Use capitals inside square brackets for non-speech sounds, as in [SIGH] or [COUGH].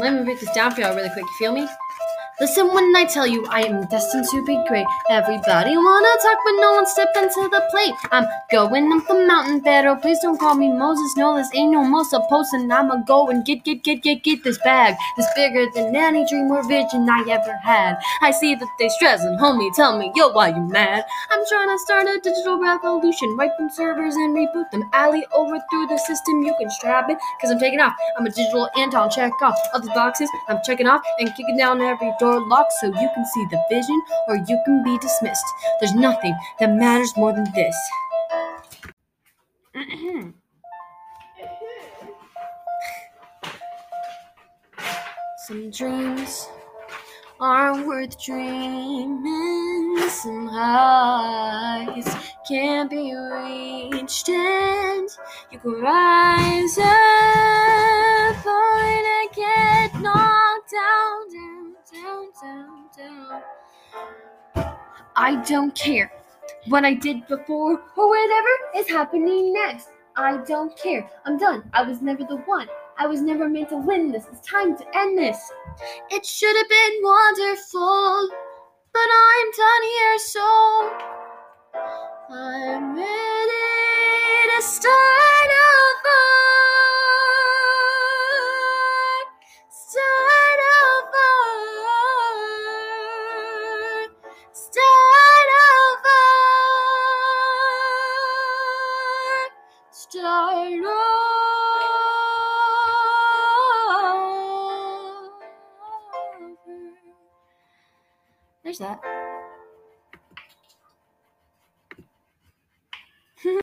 Let me break this down for y'all really quick. You feel me? Listen when I tell you I am destined to be great. Everybody wanna talk, but no one step into the plate. I'm going up the mountain, pero please don't call me Moses. No, this ain't no most supposed, and I'ma go and get, get, get, get, get this bag. It's bigger than any dream or vision I ever had. I see that they stressing, homie. Tell me, yo, why you mad? I'm trying to start a digital revolution. Wipe them servers and reboot them. Alley overthrew the system. You can strap it, cause I'm taking off. I'm a digital Anton. Check off the boxes. I'm checking off and kicking down every door locked so you can see the vision or you can be dismissed. There's nothing that matters more than this. [CLEARS THROAT] Some dreams aren't worth dreaming. Some heights can't be reached, and you can rise up I don't care what I did before or whatever is happening next. I don't care. I'm done. I was never the one. I was never meant to win this. It's time to end this. It should have been wonderful, but I'm done here, so I'm ready to start Start over. There's that.